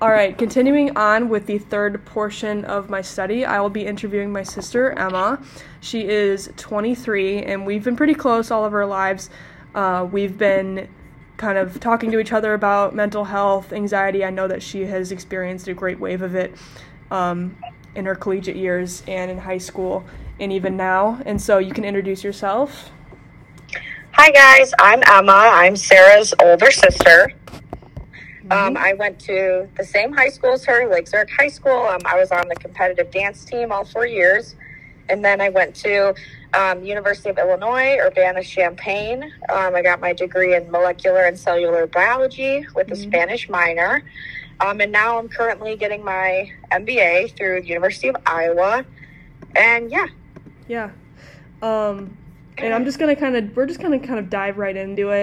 All right, continuing on with the third portion of my study, I will be interviewing my sister, Emma. She is 23, and we've been pretty close all of our lives. Uh, we've been kind of talking to each other about mental health, anxiety. I know that she has experienced a great wave of it um, in her collegiate years and in high school, and even now. And so you can introduce yourself. Hi, guys. I'm Emma. I'm Sarah's older sister. Um, I went to the same high school as her, Lake Zurich High School. Um, I was on the competitive dance team all four years. And then I went to um, University of Illinois, Urbana-Champaign. Um, I got my degree in molecular and cellular biology with a Spanish minor. Um, and now I'm currently getting my MBA through the University of Iowa. And yeah, Yeah. Um, and I'm just gonna kind of, we're just gonna kind of dive right into it.